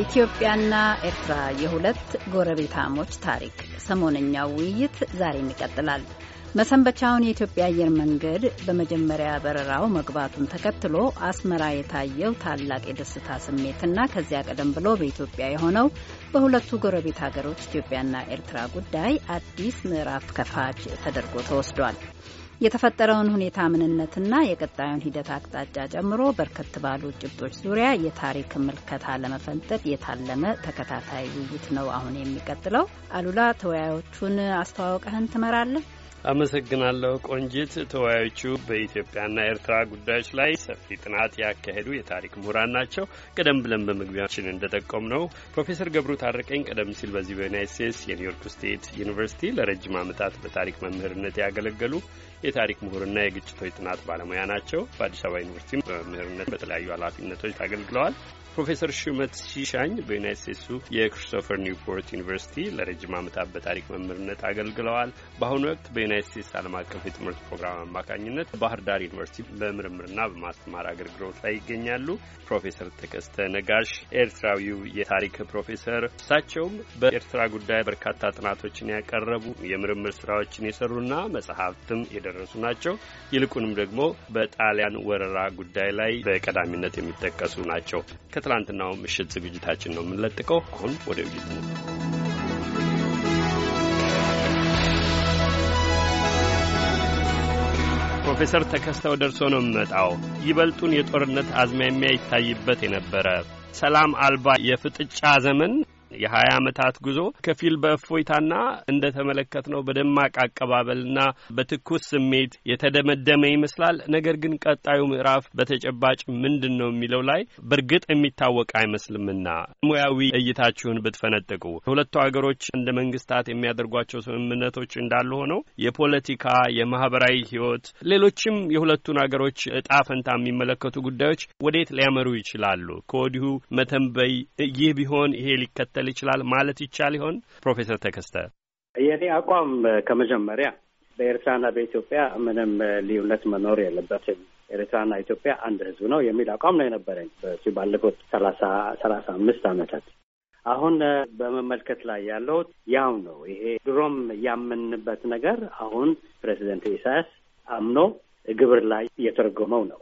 ኢትዮጵያና ኤርትራ የሁለት ጎረቤታሞች ታሪክ ሰሞነኛው ውይይት ዛሬም ይቀጥላል። መሰንበቻውን የኢትዮጵያ አየር መንገድ በመጀመሪያ በረራው መግባቱን ተከትሎ አስመራ የታየው ታላቅ የደስታ ስሜትና ከዚያ ቀደም ብሎ በኢትዮጵያ የሆነው በሁለቱ ጎረቤት ሀገሮች ኢትዮጵያና ኤርትራ ጉዳይ አዲስ ምዕራፍ ከፋች ተደርጎ ተወስዷል። የተፈጠረውን ሁኔታ ምንነትና የቀጣዩን ሂደት አቅጣጫ ጨምሮ በርከት ባሉ ጭብጦች ዙሪያ የታሪክ ምልከታ ለመፈንጠቅ የታለመ ተከታታይ ውይይት ነው አሁን የሚቀጥለው። አሉላ ተወያዮቹን አስተዋውቀህን ትመራለህ። አመሰግናለሁ ቆንጂት። ተወያዮቹ በኢትዮጵያና ኤርትራ ጉዳዮች ላይ ሰፊ ጥናት ያካሄዱ የታሪክ ምሁራን ናቸው። ቀደም ብለን በመግቢያችን እንደጠቆም ነው ፕሮፌሰር ገብሩ ታረቀኝ ቀደም ሲል በዚህ በዩናይት ስቴትስ የኒውዮርክ ስቴት ዩኒቨርሲቲ ለረጅም ዓመታት በታሪክ መምህርነት ያገለገሉ የታሪክ ምሁርና የግጭቶች ጥናት ባለሙያ ናቸው። በአዲስ አበባ ዩኒቨርሲቲ በመምህርነት በተለያዩ ኃላፊነቶች አገልግለዋል። ፕሮፌሰር ሹመት ሲሻኝ በዩናይት ስቴትሱ የክሪስቶፈር ኒውፖርት ዩኒቨርሲቲ ለረጅም ዓመታት በታሪክ መምህርነት አገልግለዋል። በአሁኑ ወቅት በዩናይት ስቴትስ ዓለም አቀፍ የትምህርት ፕሮግራም አማካኝነት ባህር ዳር ዩኒቨርሲቲ በምርምርና በማስተማር አገልግሎት ላይ ይገኛሉ። ፕሮፌሰር ተከስተ ነጋሽ ኤርትራዊው የታሪክ ፕሮፌሰር፣ እሳቸውም በኤርትራ ጉዳይ በርካታ ጥናቶችን ያቀረቡ የምርምር ስራዎችን የሰሩና መጽሐፍትም የደረሱ ናቸው። ይልቁንም ደግሞ በጣሊያን ወረራ ጉዳይ ላይ በቀዳሚነት የሚጠቀሱ ናቸው። ከትላንትናው ምሽት ዝግጅታችን ነው የምንለጥቀው። አሁን ወደ ውይይት ፕሮፌሰር ተከስተው ደርሶ ነው የምመጣው። ይበልጡን የጦርነት አዝማሚያ ይታይበት የነበረ ሰላም አልባ የፍጥጫ ዘመን የሀያ ዓመታት ጉዞ ከፊል በእፎይታና እንደ ተመለከትነው በደማቅ አቀባበልና በትኩስ ስሜት የተደመደመ ይመስላል። ነገር ግን ቀጣዩ ምዕራፍ በተጨባጭ ምንድን ነው የሚለው ላይ በእርግጥ የሚታወቅ አይመስልምና ሙያዊ እይታችሁን ብትፈነጥቁ። ሁለቱ ሀገሮች እንደ መንግስታት የሚያደርጓቸው ስምምነቶች እንዳሉ ሆነው የፖለቲካ የማህበራዊ ህይወት፣ ሌሎችም የሁለቱን ሀገሮች እጣ ፈንታ የሚመለከቱ ጉዳዮች ወዴት ሊያመሩ ይችላሉ? ከወዲሁ መተንበይ ይህ ቢሆን ይሄ ሊከተል ይችላል ማለት ይቻል ይሆን? ፕሮፌሰር ተከስተ የኔ አቋም ከመጀመሪያ በኤርትራና በኢትዮጵያ ምንም ልዩነት መኖር የለበትም። ኤርትራና ኢትዮጵያ አንድ ህዝብ ነው የሚል አቋም ነው የነበረኝ በዚህ ባለፉት ሰላሳ ሰላሳ አምስት ዓመታት። አሁን በመመልከት ላይ ያለው ያው ነው። ይሄ ድሮም ያምንበት ነገር አሁን ፕሬዚደንት ኢሳያስ አምኖ ግብር ላይ እየተረጎመው ነው።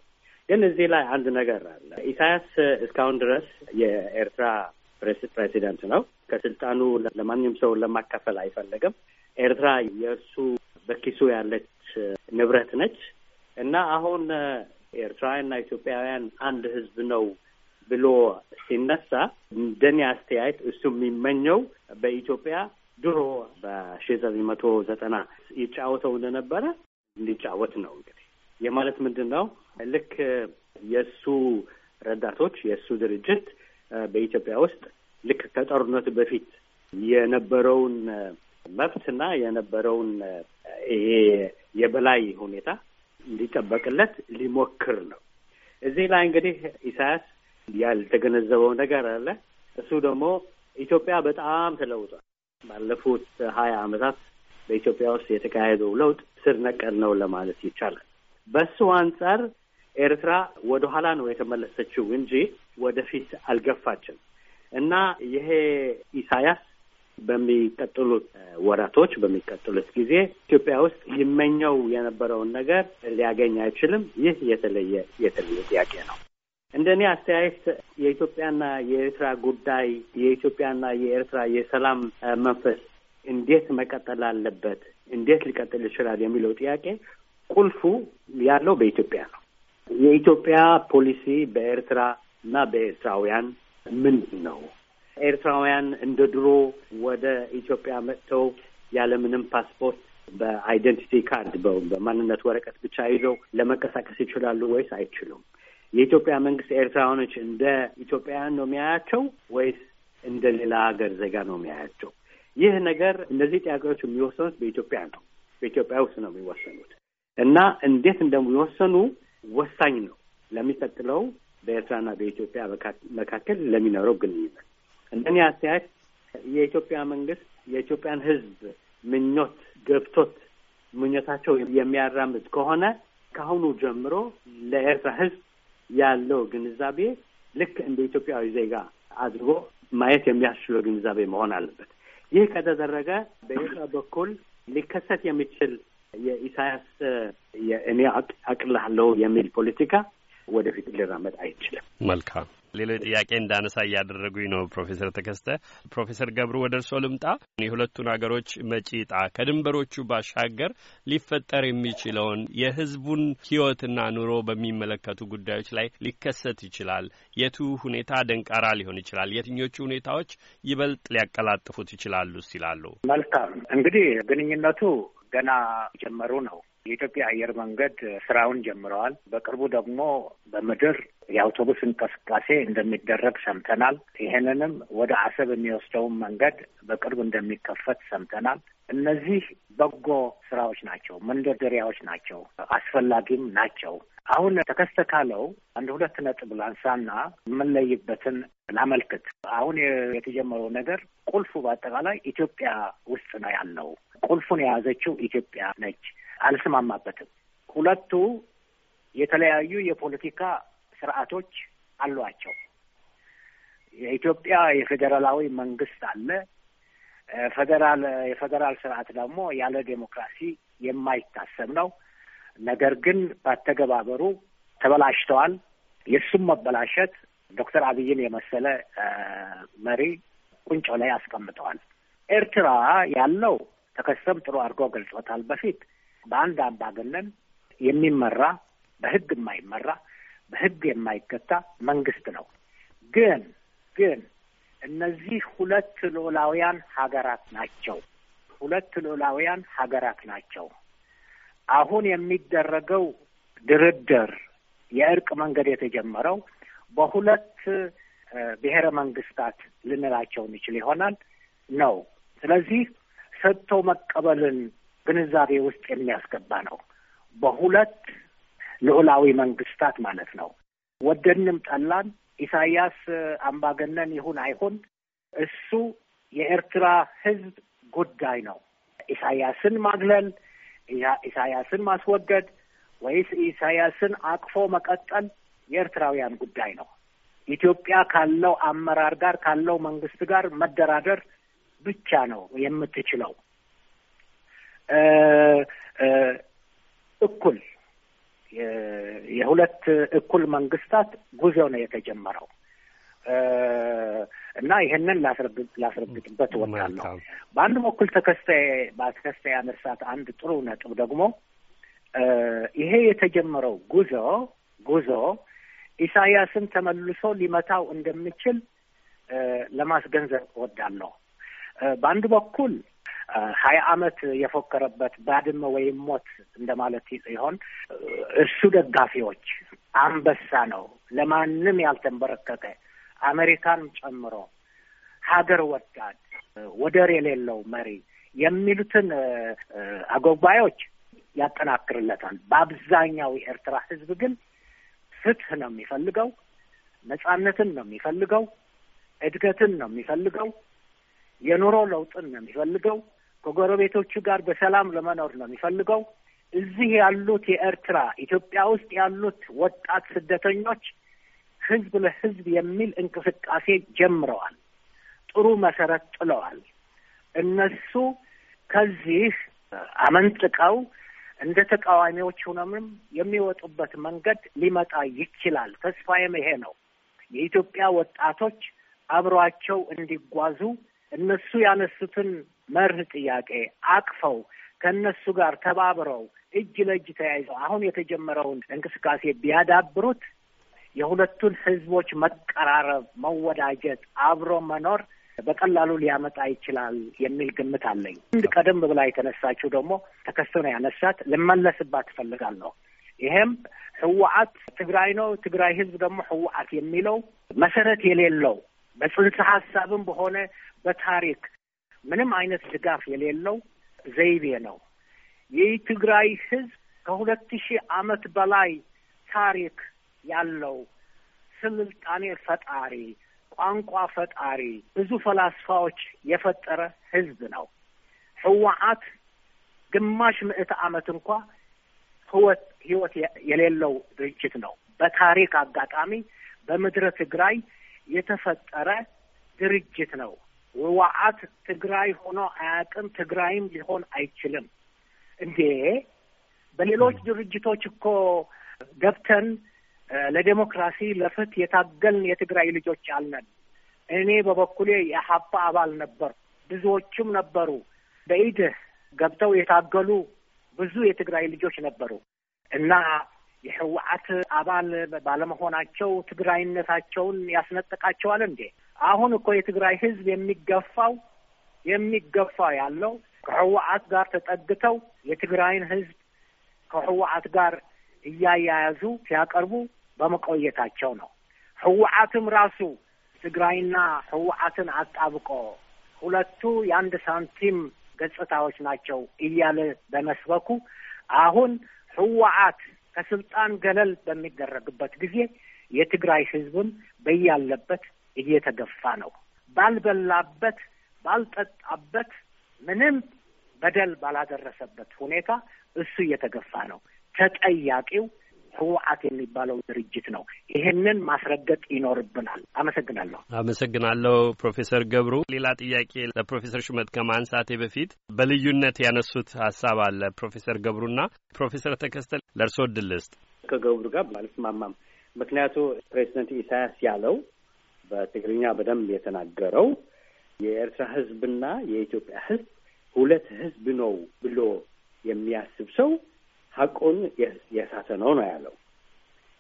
ግን እዚህ ላይ አንድ ነገር አለ። ኢሳያስ እስካሁን ድረስ የኤርትራ ፕሬዚደንት ነው። ከስልጣኑ ለማንም ሰው ለማካፈል አይፈለግም። ኤርትራ የእርሱ በኪሱ ያለች ንብረት ነች እና አሁን ኤርትራውያንና ኢትዮጵያውያን አንድ ህዝብ ነው ብሎ ሲነሳ እንደኔ አስተያየት እሱ የሚመኘው በኢትዮጵያ ድሮ በሺ ዘጠኝ መቶ ዘጠና ይጫወተው እንደነበረ እንዲጫወት ነው። እንግዲህ የማለት ምንድን ነው? ልክ የእሱ ረዳቶች የእሱ ድርጅት በኢትዮጵያ ውስጥ ልክ ከጦርነቱ በፊት የነበረውን መብትና የነበረውን ይሄ የበላይ ሁኔታ እንዲጠበቅለት ሊሞክር ነው። እዚህ ላይ እንግዲህ ኢሳያስ ያልተገነዘበው ነገር አለ። እሱ ደግሞ ኢትዮጵያ በጣም ተለውጧል። ባለፉት ሀያ ዓመታት በኢትዮጵያ ውስጥ የተካሄደው ለውጥ ስር ነቀል ነው ለማለት ይቻላል። በሱ አንጻር ኤርትራ ወደ ኋላ ነው የተመለሰችው እንጂ ወደፊት አልገፋችም እና ይሄ ኢሳያስ በሚቀጥሉት ወራቶች በሚቀጥሉት ጊዜ ኢትዮጵያ ውስጥ ይመኘው የነበረውን ነገር ሊያገኝ አይችልም። ይህ የተለየ የተለየ ጥያቄ ነው። እንደ እኔ አስተያየት የኢትዮጵያና የኤርትራ ጉዳይ የኢትዮጵያና የኤርትራ የሰላም መንፈስ እንዴት መቀጠል አለበት፣ እንዴት ሊቀጥል ይችላል የሚለው ጥያቄ ቁልፉ ያለው በኢትዮጵያ ነው። የኢትዮጵያ ፖሊሲ በኤርትራ እና በኤርትራውያን ምንድን ነው? ኤርትራውያን እንደ ድሮ ወደ ኢትዮጵያ መጥተው ያለምንም ፓስፖርት በአይደንቲቲ ካርድ በማንነት ወረቀት ብቻ ይዘው ለመንቀሳቀስ ይችላሉ ወይስ አይችሉም? የኢትዮጵያ መንግስት ኤርትራውያኖች እንደ ኢትዮጵያውያን ነው የሚያያቸው ወይስ እንደ ሌላ ሀገር ዜጋ ነው የሚያያቸው? ይህ ነገር እነዚህ ጥያቄዎች የሚወሰኑት በኢትዮጵያ ነው። በኢትዮጵያ ውስጥ ነው የሚወሰኑት እና እንዴት እንደሚወሰኑ ወሳኝ ነው ለሚቀጥለው በኤርትራና በኢትዮጵያ መካከል ለሚኖረው ግንኙነት። እንደኔ አስተያየት የኢትዮጵያ መንግስት የኢትዮጵያን ሕዝብ ምኞት ገብቶት ምኞታቸው የሚያራምድ ከሆነ ከአሁኑ ጀምሮ ለኤርትራ ሕዝብ ያለው ግንዛቤ ልክ እንደ ኢትዮጵያዊ ዜጋ አድርጎ ማየት የሚያስችለው ግንዛቤ መሆን አለበት። ይህ ከተደረገ በኤርትራ በኩል ሊከሰት የሚችል የኢሳያስ የእኔ አቅልሃለሁ የሚል ፖለቲካ ወደፊት ሊራመድ አይችልም። መልካም ሌሎች ጥያቄ እንዳነሳ እያደረጉኝ ነው ፕሮፌሰር ተከስተ። ፕሮፌሰር ገብሩ ወደ እርስዎ ልምጣ። የሁለቱን ሀገሮች መጪ ዕጣ ከድንበሮቹ ባሻገር ሊፈጠር የሚችለውን የሕዝቡን ሕይወትና ኑሮ በሚመለከቱ ጉዳዮች ላይ ሊከሰት ይችላል። የቱ ሁኔታ ደንቃራ ሊሆን ይችላል? የትኞቹ ሁኔታዎች ይበልጥ ሊያቀላጥፉት ይችላሉ ሲላሉ? መልካም እንግዲህ ግንኙነቱ ገና ጀመሩ ነው። የኢትዮጵያ አየር መንገድ ስራውን ጀምረዋል። በቅርቡ ደግሞ በምድር የአውቶቡስ እንቅስቃሴ እንደሚደረግ ሰምተናል። ይሄንንም ወደ አሰብ የሚወስደውን መንገድ በቅርብ እንደሚከፈት ሰምተናል። እነዚህ በጎ ስራዎች ናቸው፣ መንደርደሪያዎች ናቸው፣ አስፈላጊም ናቸው። አሁን ተከስተ ካለው አንድ ሁለት ነጥብ ላንሳና የምንለይበትን ላመልክት። አሁን የተጀመረው ነገር ቁልፉ በአጠቃላይ ኢትዮጵያ ውስጥ ነው ያለው። ቁልፉን የያዘችው ኢትዮጵያ ነች። አልስማማበትም። ሁለቱ የተለያዩ የፖለቲካ ስርዓቶች አሏቸው። የኢትዮጵያ የፌዴራላዊ መንግስት አለ። ፌዴራል የፌዴራል ስርዓት ደግሞ ያለ ዴሞክራሲ የማይታሰብ ነው። ነገር ግን ባተገባበሩ ተበላሽተዋል። የእሱም መበላሸት ዶክተር አብይን የመሰለ መሪ ቁንጮ ላይ አስቀምጠዋል። ኤርትራ ያለው ተከሰም ጥሩ አድርጎ ገልጾታል። በፊት በአንድ አምባገነን የሚመራ በህግ የማይመራ በህግ የማይገታ መንግስት ነው። ግን ግን እነዚህ ሁለት ልዑላውያን ሀገራት ናቸው። ሁለት ልዑላውያን ሀገራት ናቸው። አሁን የሚደረገው ድርድር የእርቅ መንገድ የተጀመረው በሁለት ብሔረ መንግስታት ልንላቸው እንችል ይሆናል ነው። ስለዚህ ሰጥቶ መቀበልን ግንዛቤ ውስጥ የሚያስገባ ነው። በሁለት ልዑላዊ መንግስታት ማለት ነው። ወደድንም ጠላን፣ ኢሳያስ አምባገነን ይሁን አይሁን እሱ የኤርትራ ህዝብ ጉዳይ ነው። ኢሳያስን ማግለል፣ ኢሳያስን ማስወገድ ወይስ ኢሳያስን አቅፎ መቀጠል የኤርትራውያን ጉዳይ ነው። ኢትዮጵያ ካለው አመራር ጋር ካለው መንግስት ጋር መደራደር ብቻ ነው የምትችለው። እኩል የሁለት እኩል መንግስታት ጉዞ ነው የተጀመረው እና ይህንን ላስረግጥበት እወዳለሁ። በአንድ በኩል ተከስተ በተከስተ ያነሳት አንድ ጥሩ ነጥብ ደግሞ ይሄ የተጀመረው ጉዞ ጉዞ ኢሳያስን ተመልሶ ሊመታው እንደሚችል ለማስገንዘብ እወዳለሁ። በአንድ በኩል ሀያ አመት የፎከረበት ባድመ ወይም ሞት እንደማለት ይሆን። እሱ ደጋፊዎች አንበሳ ነው፣ ለማንም ያልተንበረከከ አሜሪካን ጨምሮ ሀገር ወዳድ ወደር የሌለው መሪ የሚሉትን አጎባዮች ያጠናክርለታል። በአብዛኛው የኤርትራ ህዝብ ግን ፍትህ ነው የሚፈልገው፣ ነጻነትን ነው የሚፈልገው፣ እድገትን ነው የሚፈልገው፣ የኑሮ ለውጥን ነው የሚፈልገው፣ ከጎረቤቶቹ ጋር በሰላም ለመኖር ነው የሚፈልገው። እዚህ ያሉት የኤርትራ ኢትዮጵያ ውስጥ ያሉት ወጣት ስደተኞች ህዝብ ለህዝብ የሚል እንቅስቃሴ ጀምረዋል። ጥሩ መሰረት ጥለዋል። እነሱ ከዚህ አመንጥቀው እንደ ተቃዋሚዎች ሆነምም የሚወጡበት መንገድ ሊመጣ ይችላል። ተስፋዬም ይሄ ነው። የኢትዮጵያ ወጣቶች አብሯቸው እንዲጓዙ እነሱ ያነሱትን መርህ ጥያቄ አቅፈው ከእነሱ ጋር ተባብረው እጅ ለእጅ ተያይዘው አሁን የተጀመረውን እንቅስቃሴ ቢያዳብሩት የሁለቱን ህዝቦች መቀራረብ፣ መወዳጀት፣ አብሮ መኖር በቀላሉ ሊያመጣ ይችላል የሚል ግምት አለኝ። አንድ ቀደም ብላ የተነሳችው ደግሞ ተከስቶ ነው ያነሳት ልመለስባት ትፈልጋለሁ። ይሄም ህወሓት ትግራይ ነው፣ ትግራይ ህዝብ ደግሞ ህወሓት የሚለው መሰረት የሌለው በጽንሰ ሀሳብም በሆነ በታሪክ ምንም አይነት ድጋፍ የሌለው ዘይቤ ነው። የትግራይ ህዝብ ከሁለት ሺህ ዓመት በላይ ታሪክ ያለው ስልጣኔ ፈጣሪ ቋንቋ ፈጣሪ ብዙ ፈላስፋዎች የፈጠረ ህዝብ ነው። ህወሓት ግማሽ ምዕተ ዓመት እንኳ ህይወት ህይወት የሌለው ድርጅት ነው። በታሪክ አጋጣሚ በምድረ ትግራይ የተፈጠረ ድርጅት ነው። ህወሓት ትግራይ ሆኖ አያውቅም። ትግራይም ሊሆን አይችልም። እንዴ በሌሎች ድርጅቶች እኮ ገብተን ለዴሞክራሲ ለፍትህ የታገልን የትግራይ ልጆች አልነን። እኔ በበኩሌ የሀባ አባል ነበር፣ ብዙዎቹም ነበሩ። በኢድህ ገብተው የታገሉ ብዙ የትግራይ ልጆች ነበሩ እና የህወሓት አባል ባለመሆናቸው ትግራይነታቸውን ያስነጥቃቸዋል እንዴ? አሁን እኮ የትግራይ ህዝብ የሚገፋው የሚገፋው ያለው ከህወሓት ጋር ተጠግተው የትግራይን ህዝብ ከህወሓት ጋር እያያያዙ ሲያቀርቡ በመቆየታቸው ነው። ህወሓትም ራሱ ትግራይና ህወሓትን አጣብቆ ሁለቱ የአንድ ሳንቲም ገጽታዎች ናቸው እያለ በመስበኩ አሁን ህወሓት ከስልጣን ገለል በሚደረግበት ጊዜ የትግራይ ህዝብም በያለበት እየተገፋ ነው። ባልበላበት፣ ባልጠጣበት፣ ምንም በደል ባላደረሰበት ሁኔታ እሱ እየተገፋ ነው። ተጠያቂው ህወሓት የሚባለው ድርጅት ነው። ይሄንን ማስረገጥ ይኖርብናል። አመሰግናለሁ። አመሰግናለሁ ፕሮፌሰር ገብሩ። ሌላ ጥያቄ ለፕሮፌሰር ሹመት ከማንሳቴ በፊት በልዩነት ያነሱት ሀሳብ አለ ፕሮፌሰር ገብሩና ፕሮፌሰር ተከስተ ለእርስዎ እድል ልስጥ። ከገብሩ ጋር አልስማማም። ምክንያቱ ፕሬዚደንት ኢሳያስ ያለው በትግርኛ በደንብ የተናገረው የኤርትራ ህዝብና የኢትዮጵያ ህዝብ ሁለት ህዝብ ነው ብሎ የሚያስብ ሰው ሀቁን የሳተ ነው ነው ያለው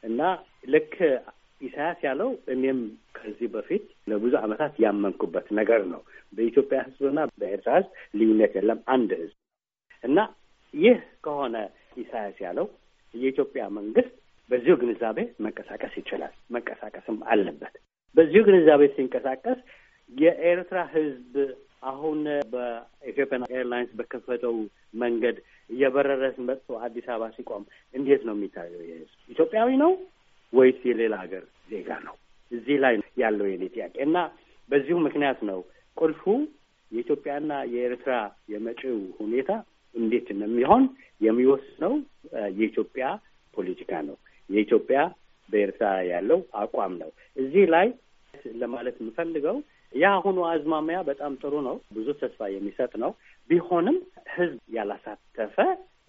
እና ልክ ኢሳያስ ያለው እኔም ከዚህ በፊት ለብዙ ዓመታት ያመንኩበት ነገር ነው። በኢትዮጵያ ህዝብና በኤርትራ ህዝብ ልዩነት የለም፣ አንድ ህዝብ እና ይህ ከሆነ ኢሳያስ ያለው የኢትዮጵያ መንግስት በዚሁ ግንዛቤ መንቀሳቀስ ይችላል፣ መንቀሳቀስም አለበት። በዚሁ ግንዛቤ ሲንቀሳቀስ የኤርትራ ህዝብ አሁን በኢትዮጵያን ኤርላይንስ በከፈተው መንገድ እየበረረ መጥቶ አዲስ አበባ ሲቆም እንዴት ነው የሚታየው? የህዝብ ኢትዮጵያዊ ነው ወይስ የሌላ ሀገር ዜጋ ነው? እዚህ ላይ ያለው የኔ ጥያቄ እና በዚሁ ምክንያት ነው ቁልፉ የኢትዮጵያና የኤርትራ የመጪው ሁኔታ እንዴት እንደሚሆን የሚወስነው የኢትዮጵያ ፖለቲካ ነው። የኢትዮጵያ በኤርትራ ያለው አቋም ነው። እዚህ ላይ ለማለት የምፈልገው የአሁኑ አዝማሚያ በጣም ጥሩ ነው፣ ብዙ ተስፋ የሚሰጥ ነው። ቢሆንም ህዝብ ያላሳተፈ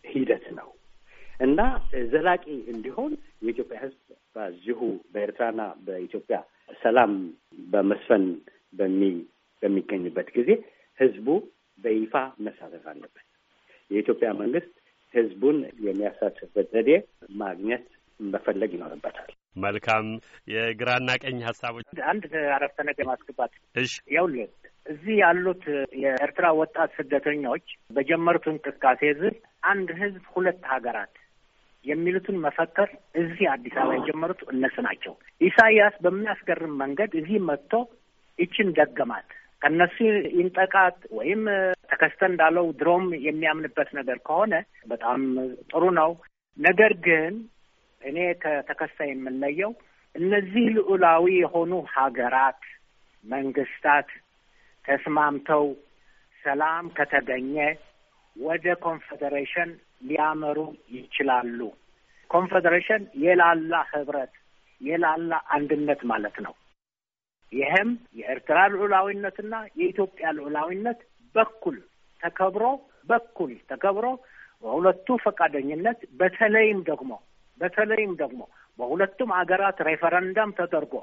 ሂደት ነው እና ዘላቂ እንዲሆን የኢትዮጵያ ህዝብ በዚሁ በኤርትራና በኢትዮጵያ ሰላም በመስፈን በሚ በሚገኝበት ጊዜ ህዝቡ በይፋ መሳተፍ አለበት። የኢትዮጵያ መንግስት ህዝቡን የሚያሳትፍበት ዘዴ ማግኘት መፈለግ ይኖርበታል። መልካም የግራና ቀኝ ሀሳቦች አንድ አረፍተ ነገር ማስገባት እሺ ይኸውልህ እዚህ ያሉት የኤርትራ ወጣት ስደተኞች በጀመሩት እንቅስቃሴ ዝል አንድ ህዝብ ሁለት ሀገራት የሚሉትን መፈከር እዚህ አዲስ አበባ የጀመሩት እነሱ ናቸው። ኢሳያስ በሚያስገርም መንገድ እዚህ መጥቶ ይችን ደገማት። ከነሱ ይንጠቃት ወይም ተከስተ እንዳለው ድሮም የሚያምንበት ነገር ከሆነ በጣም ጥሩ ነው። ነገር ግን እኔ ከተከሳ የምለየው እነዚህ ልዑላዊ የሆኑ ሀገራት መንግስታት ተስማምተው ሰላም ከተገኘ ወደ ኮንፌዴሬሽን ሊያመሩ ይችላሉ። ኮንፌዴሬሽን የላላ ህብረት፣ የላላ አንድነት ማለት ነው። ይህም የኤርትራ ልዑላዊነትና የኢትዮጵያ ልዑላዊነት በኩል ተከብሮ በኩል ተከብሮ በሁለቱ ፈቃደኝነት በተለይም ደግሞ በተለይም ደግሞ በሁለቱም አገራት ሬፈረንደም ተደርጎ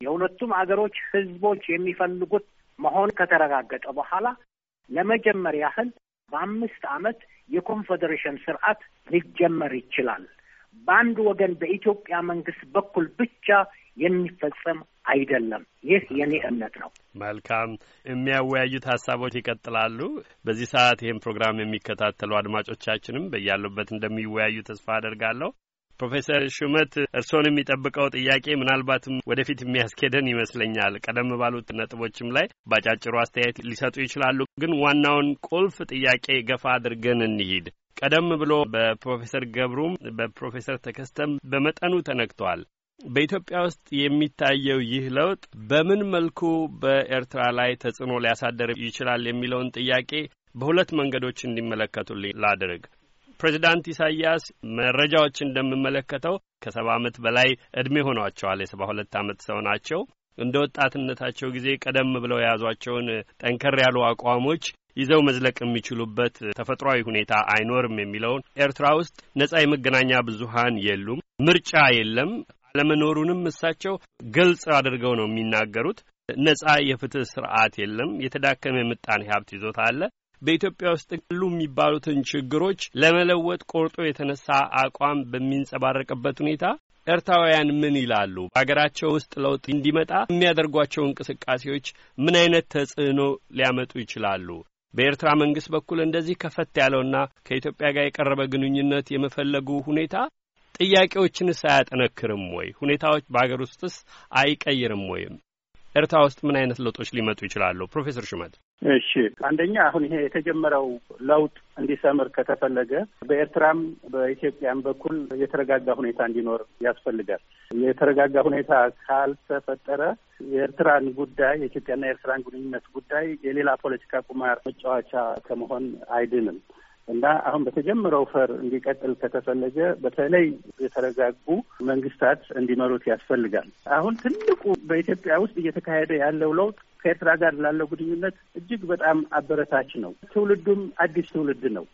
የሁለቱም አገሮች ህዝቦች የሚፈልጉት መሆን ከተረጋገጠ በኋላ ለመጀመር ያህል በአምስት ዓመት የኮንፌዴሬሽን ስርዓት ሊጀመር ይችላል። በአንድ ወገን በኢትዮጵያ መንግስት በኩል ብቻ የሚፈጸም አይደለም። ይህ የኔ እምነት ነው። መልካም የሚያወያዩት ሀሳቦች ይቀጥላሉ። በዚህ ሰዓት ይህን ፕሮግራም የሚከታተሉ አድማጮቻችንም በያሉበት እንደሚወያዩ ተስፋ አደርጋለሁ። ፕሮፌሰር ሹመት እርስዎን የሚጠብቀው ጥያቄ ምናልባትም ወደፊት የሚያስኬደን ይመስለኛል። ቀደም ባሉት ነጥቦችም ላይ ባጫጭሩ አስተያየት ሊሰጡ ይችላሉ። ግን ዋናውን ቁልፍ ጥያቄ ገፋ አድርገን እንሂድ። ቀደም ብሎ በፕሮፌሰር ገብሩም በፕሮፌሰር ተከስተም በመጠኑ ተነክቷል። በኢትዮጵያ ውስጥ የሚታየው ይህ ለውጥ በምን መልኩ በኤርትራ ላይ ተጽዕኖ ሊያሳደር ይችላል የሚለውን ጥያቄ በሁለት መንገዶች እንዲመለከቱልኝ ላድርግ። ፕሬዚዳንት ኢሳያስ መረጃዎች እንደምመለከተው ከሰባ ዓመት በላይ ዕድሜ ሆኗቸዋል። የሰባ ሁለት ዓመት ሰው ናቸው። እንደ ወጣትነታቸው ጊዜ ቀደም ብለው የያዟቸውን ጠንከር ያሉ አቋሞች ይዘው መዝለቅ የሚችሉበት ተፈጥሯዊ ሁኔታ አይኖርም የሚለውን ኤርትራ ውስጥ ነጻ የመገናኛ ብዙኃን የሉም፣ ምርጫ የለም አለመኖሩንም እሳቸው ግልጽ አድርገው ነው የሚናገሩት። ነጻ የፍትህ ስርዓት የለም፣ የተዳከመ የምጣኔ ሀብት ይዞታ አለ። በኢትዮጵያ ውስጥ ያሉ የሚባሉትን ችግሮች ለመለወጥ ቆርጦ የተነሳ አቋም በሚንጸባረቅበት ሁኔታ ኤርትራውያን ምን ይላሉ? በሀገራቸው ውስጥ ለውጥ እንዲመጣ የሚያደርጓቸው እንቅስቃሴዎች ምን አይነት ተጽዕኖ ሊያመጡ ይችላሉ? በኤርትራ መንግስት በኩል እንደዚህ ከፈት ያለውና ከኢትዮጵያ ጋር የቀረበ ግንኙነት የመፈለጉ ሁኔታ ጥያቄዎችንስ አያጠነክርም ወይ? ሁኔታዎች በሀገር ውስጥስ አይቀይርም ወይም ኤርትራ ውስጥ ምን አይነት ለውጦች ሊመጡ ይችላሉ? ፕሮፌሰር ሹመት እሺ፣ አንደኛ አሁን ይሄ የተጀመረው ለውጥ እንዲሰምር ከተፈለገ በኤርትራም በኢትዮጵያም በኩል የተረጋጋ ሁኔታ እንዲኖር ያስፈልጋል። የተረጋጋ ሁኔታ ካልተፈጠረ የኤርትራን ጉዳይ የኢትዮጵያና የኤርትራን ግንኙነት ጉዳይ የሌላ ፖለቲካ ቁማር መጫወቻ ከመሆን አይድንም። እና አሁን በተጀመረው ፈር እንዲቀጥል ከተፈለገ በተለይ የተረጋጉ መንግስታት እንዲመሩት ያስፈልጋል። አሁን ትልቁ በኢትዮጵያ ውስጥ እየተካሄደ ያለው ለውጥ ከኤርትራ ጋር ላለው ግንኙነት እጅግ በጣም አበረታች ነው። ትውልዱም አዲስ ትውልድ ነው።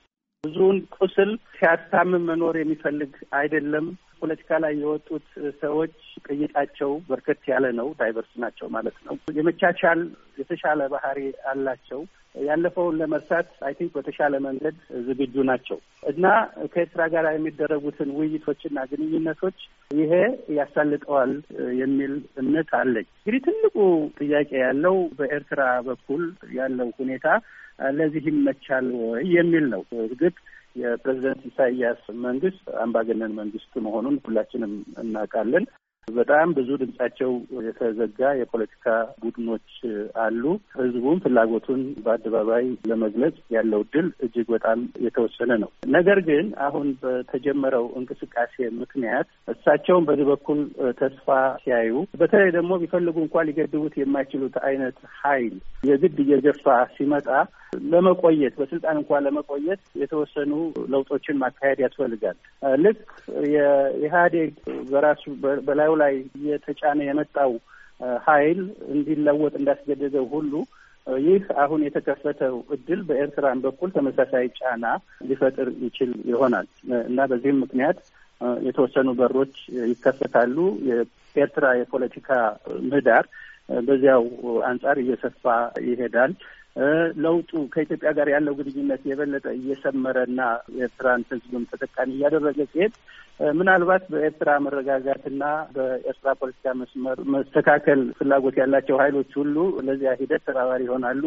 ብዙውን ቁስል ሲያስታምም መኖር የሚፈልግ አይደለም። ፖለቲካ ላይ የወጡት ሰዎች ቅይጣቸው በርከት ያለ ነው። diverse ናቸው ማለት ነው። የመቻቻል የተሻለ ባህሪ አላቸው። ያለፈውን ለመርሳት I think በተሻለ መንገድ ዝግጁ ናቸው እና ከኤርትራ ጋር የሚደረጉትን ውይይቶችና ግንኙነቶች ይሄ ያሳልጠዋል የሚል እምነት አለኝ። እንግዲህ ትልቁ ጥያቄ ያለው በኤርትራ በኩል ያለው ሁኔታ ለዚህ ይመቻል ወይ የሚል ነው። እርግጥ የፕሬዚደንት ኢሳያስ መንግስት አምባገነን መንግስት መሆኑን ሁላችንም እናውቃለን። በጣም ብዙ ድምጻቸው የተዘጋ የፖለቲካ ቡድኖች አሉ። ህዝቡም ፍላጎቱን በአደባባይ ለመግለጽ ያለው እድል እጅግ በጣም የተወሰነ ነው። ነገር ግን አሁን በተጀመረው እንቅስቃሴ ምክንያት እሳቸውን በዚህ በኩል ተስፋ ሲያዩ፣ በተለይ ደግሞ ቢፈልጉ እንኳ ሊገድቡት የማይችሉት አይነት ኃይል የግድ እየገፋ ሲመጣ ለመቆየት በስልጣን እንኳ ለመቆየት የተወሰኑ ለውጦችን ማካሄድ ያስፈልጋል። ልክ የኢህአዴግ በራሱ በላዩ ላይ እየተጫነ የመጣው ኃይል እንዲለወጥ እንዳስገደደው ሁሉ ይህ አሁን የተከፈተው እድል በኤርትራን በኩል ተመሳሳይ ጫና ሊፈጥር ይችል ይሆናል እና በዚህም ምክንያት የተወሰኑ በሮች ይከፈታሉ። የኤርትራ የፖለቲካ ምህዳር በዚያው አንጻር እየሰፋ ይሄዳል። ለውጡ ከኢትዮጵያ ጋር ያለው ግንኙነት የበለጠ እየሰመረና ኤርትራን ሕዝብም ተጠቃሚ እያደረገ ሲሄድ ምናልባት በኤርትራ መረጋጋትና በኤርትራ ፖለቲካ መስመር መስተካከል ፍላጎት ያላቸው ኃይሎች ሁሉ ለዚያ ሂደት ተባባሪ ይሆናሉ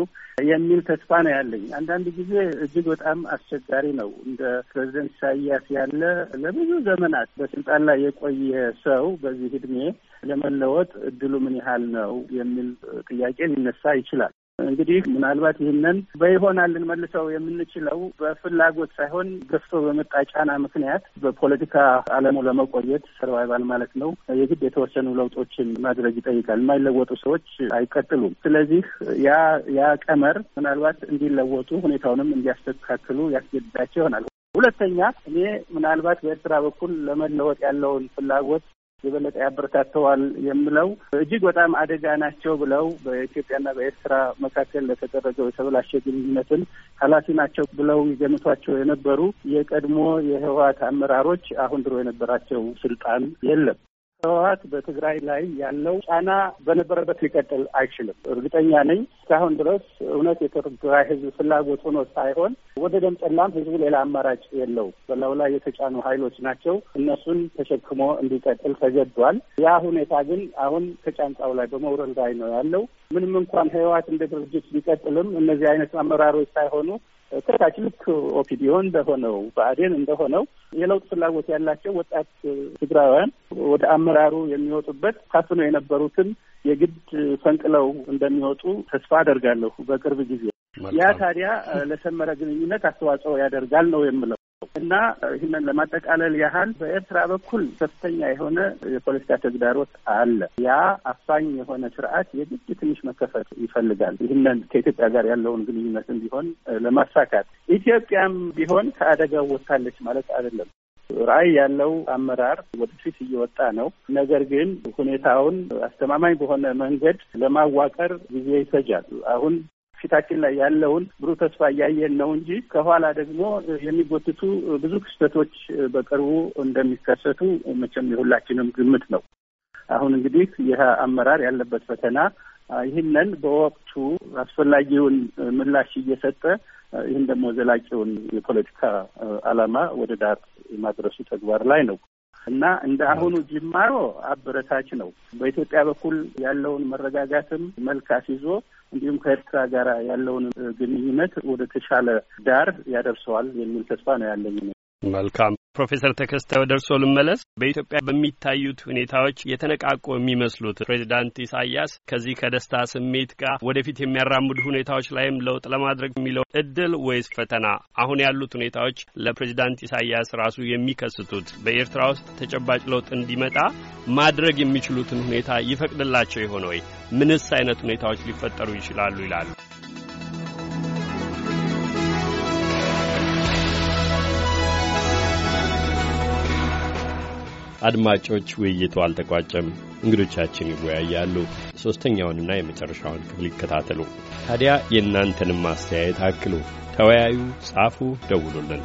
የሚል ተስፋ ነው ያለኝ። አንዳንድ ጊዜ እጅግ በጣም አስቸጋሪ ነው። እንደ ፕሬዚደንት ኢሳያስ ያለ ለብዙ ዘመናት በስልጣን ላይ የቆየ ሰው በዚህ እድሜ ለመለወጥ እድሉ ምን ያህል ነው የሚል ጥያቄ ሊነሳ ይችላል። እንግዲህ ምናልባት ይህንን በይሆናል ልንመልሰው የምንችለው በፍላጎት ሳይሆን ገፍቶ በመጣ ጫና ምክንያት በፖለቲካ ዓለሙ ለመቆየት ሰርቫይቫል ማለት ነው የግድ የተወሰኑ ለውጦችን ማድረግ ይጠይቃል። የማይለወጡ ሰዎች አይቀጥሉም። ስለዚህ ያ ያ ቀመር ምናልባት እንዲለወጡ ሁኔታውንም እንዲያስተካክሉ ያስገድዳቸው ይሆናል። ሁለተኛ እኔ ምናልባት በኤርትራ በኩል ለመለወጥ ያለውን ፍላጎት የበለጠ ያበረታተዋል የምለው እጅግ በጣም አደጋ ናቸው ብለው በኢትዮጵያና በኤርትራ መካከል ለተደረገው የተበላሸ ግንኙነትን ኃላፊ ናቸው ብለው ይገምቷቸው የነበሩ የቀድሞ የህወሓት አመራሮች አሁን ድሮ የነበራቸው ስልጣን የለም። ህወሓት በትግራይ ላይ ያለው ጫና በነበረበት ሊቀጥል አይችልም። እርግጠኛ ነኝ እስካሁን ድረስ እውነት የትግራይ ህዝብ ፍላጎት ሆኖ ሳይሆን ወደ ደም ጠላም ህዝቡ ሌላ አማራጭ የለው። በላዩ ላይ የተጫኑ ኃይሎች ናቸው። እነሱን ተሸክሞ እንዲቀጥል ተገዷል። ያ ሁኔታ ግን አሁን ከጫንቃው ላይ በመውረድ ላይ ነው ያለው። ምንም እንኳን ህወሓት እንደ ድርጅት ቢቀጥልም እነዚህ አይነት አመራሮች ሳይሆኑ ከታች ልክ ኦፒዲዮ እንደሆነው ብአዴን እንደሆነው የለውጥ ፍላጎት ያላቸው ወጣት ትግራውያን ወደ አመራሩ የሚወጡበት ታፍኖ የነበሩትን የግድ ፈንቅለው እንደሚወጡ ተስፋ አደርጋለሁ በቅርብ ጊዜ። ያ ታዲያ ለሰመረ ግንኙነት አስተዋጽኦ ያደርጋል ነው የምለው እና ይህንን ለማጠቃለል ያህል በኤርትራ በኩል ከፍተኛ የሆነ የፖለቲካ ተግዳሮት አለ። ያ አፋኝ የሆነ ስርዓት የግድ ትንሽ መከፈት ይፈልጋል። ይህንን ከኢትዮጵያ ጋር ያለውን ግንኙነትም ቢሆን ለማሳካት ኢትዮጵያም ቢሆን ከአደጋው ወጥታለች ማለት አይደለም። ራዕይ ያለው አመራር ወደፊት እየወጣ ነው። ነገር ግን ሁኔታውን አስተማማኝ በሆነ መንገድ ለማዋቀር ጊዜ ይፈጃል። አሁን ፊታችን ላይ ያለውን ብሩህ ተስፋ እያየን ነው እንጂ ከኋላ ደግሞ የሚጎትቱ ብዙ ክስተቶች በቅርቡ እንደሚከሰቱ መቼም የሁላችንም ግምት ነው። አሁን እንግዲህ ይህ አመራር ያለበት ፈተና ይህንን በወቅቱ አስፈላጊውን ምላሽ እየሰጠ ይህን ደግሞ ዘላቂውን የፖለቲካ ዓላማ ወደ ዳር የማድረሱ ተግባር ላይ ነው እና እንደ አሁኑ ጅማሮ አበረታች ነው። በኢትዮጵያ በኩል ያለውን መረጋጋትም መልክ አስይዞ እንዲሁም ከኤርትራ ጋር ያለውን ግንኙነት ወደ ተሻለ ዳር ያደርሰዋል የሚል ተስፋ ነው ያለኝ። መልካም ፕሮፌሰር ተከስተ ወደ እርስዎ ልመለስ። በኢትዮጵያ በሚታዩት ሁኔታዎች የተነቃቁ የሚመስሉት ፕሬዚዳንት ኢሳያስ ከዚህ ከደስታ ስሜት ጋር ወደፊት የሚያራምዱ ሁኔታዎች ላይም ለውጥ ለማድረግ የሚለው እድል ወይስ ፈተና? አሁን ያሉት ሁኔታዎች ለፕሬዚዳንት ኢሳያስ ራሱ የሚከስቱት በኤርትራ ውስጥ ተጨባጭ ለውጥ እንዲመጣ ማድረግ የሚችሉትን ሁኔታ ይፈቅድላቸው የሆነ ወይ? ምንስ አይነት ሁኔታዎች ሊፈጠሩ ይችላሉ ይላሉ? አድማጮች፣ ውይይቱ አልተቋጨም። እንግዶቻችን ይወያያሉ። ሦስተኛውንና የመጨረሻውን ክፍል ይከታተሉ። ታዲያ የእናንተንም ማስተያየት አክሉ፣ ተወያዩ፣ ጻፉ፣ ደውሉልን።